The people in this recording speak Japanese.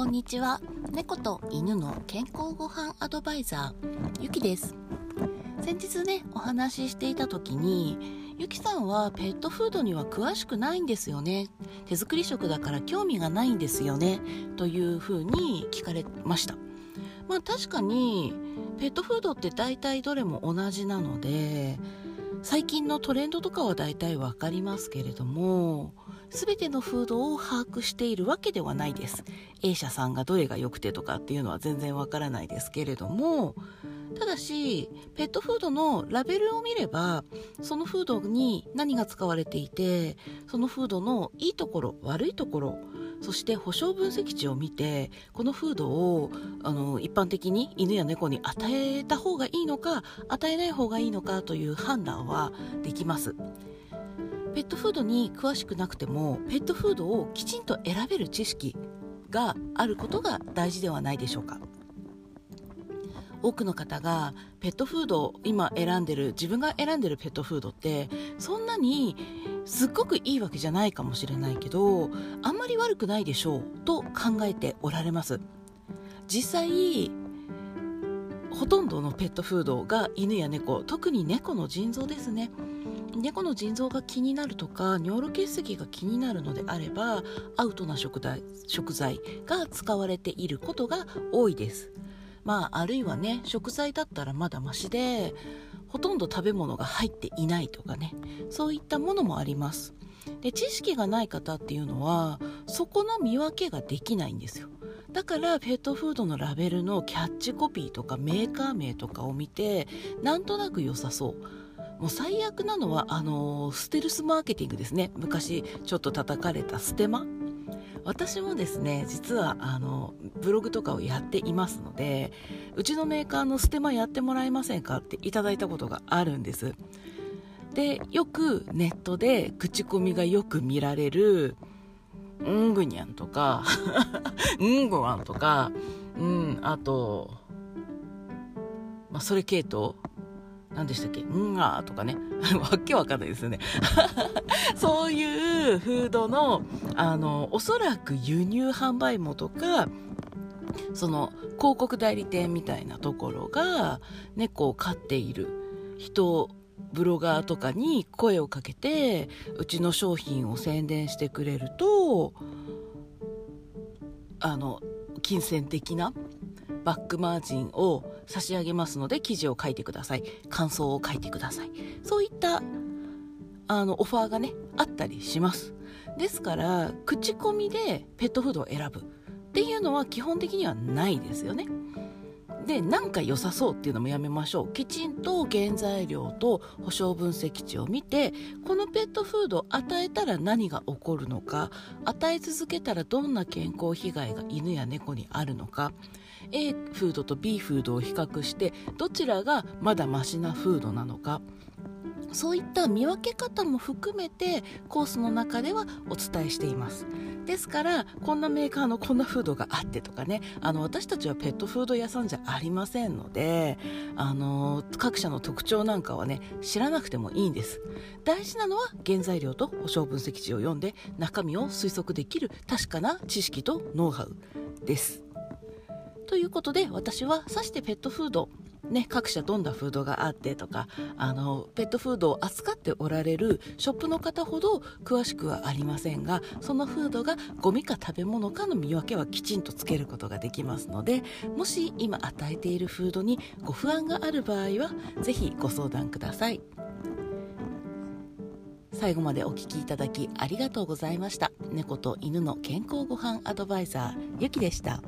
こんにちは。猫と犬の健康ご飯アドバイザーゆきです。先日ねお話ししていた時にゆきさんはペットフードには詳しくないんですよね。手作り食だから興味がないんですよね。というふうに聞かれました。まあ確かにペットフードって大体どれも同じなので最近のトレンドとかは大体わかりますけれども全てのフードを把握しているわけではないです。A 社さんがどれが良くてとかっていうのは全然わからないですけれどもただしペットフードのラベルを見ればそのフードに何が使われていてそのフードのいいところ悪いところそして保証分析値を見てこのフードをあの一般的に犬や猫に与えた方がいいのか与えない方がいいのかという判断はできます。ペットフードに詳しくなくてもペットフードをきちんと選べる知識があることが大事ではないでしょうか。多くの方がペットフードを今選んでる自分が選んでるペットフードってそんなにすっごくいいわけじゃないかもしれないけどあんまり悪くないでしょうと考えておられます。実際ほとんどのペットフードが犬や猫特に猫の腎臓ですね。猫の腎臓が気になるとか尿路結石が気になるのであればアウトな食材食材が使われていることが多いです。まああるいはね食材だったらまだマシでほとんど食べ物が入っていないとかね。そういったものもあります。で知識がない方っていうのはそこの見分けができないんですよ。だからペットフードのラベルのキャッチコピーとかメーカー名とかを見てなんとなく良さそう。もう最悪なのはあのステルスマーケティングですね。昔ちょっと叩かれたステマ。私もですね実はあのブログとかをやっていますのでうちのメーカーのステマやってもらえませんかっていただいたことがあるんです。でよくネットで口コミがよく見られるうんぐにゃんとか うんごわんとかうんあとまあそれ系統何でしたっけ？んがーとかね。わけわかんないですよね。そういうフードのあのおそらく輸入販売元かその広告代理店みたいなところが猫を飼っている。人ブロガーとかに声をかけてうちの商品を宣伝してくれるとあの金銭的なバックマージンを差し上げますので記事を書いてください。感想を書いてください。そういったあのオファーがねあったりします。ですから口コミでペットフードを選ぶっていうのは基本的にはないですよね。でなんか良さそうっていうのもやめましょう。きちんと原材料と保証分析値を見てこのペットフードを与えたら何が起こるのか与え続けたらどんな健康被害が犬や猫にあるのか A フードと B フードを比較してどちらがまだマシなフードなのか。そういった見分け方も含めてコースの中ではお伝えしています。ですからこんなメーカーのこんなフードがあってとかねあの私たちはペットフード屋さんじゃありませんのであの各社の特徴なんかはね知らなくてもいいんです。大事なのは原材料と保証分析値を読んで中身を推測できる確かな知識とノウハウです。ということで私はさしてペットフードね、各社どんなフードがあってとかあのペットフードを扱っておられるショップの方ほど詳しくはありませんがそのフードがゴミか食べ物かの見分けはきちんとつけることができますのでもし今与えているフードにご不安がある場合は是非ご相談ください最後までお聴きいただきありがとうございました猫と犬の健康ごはんアドバイザーゆきでした。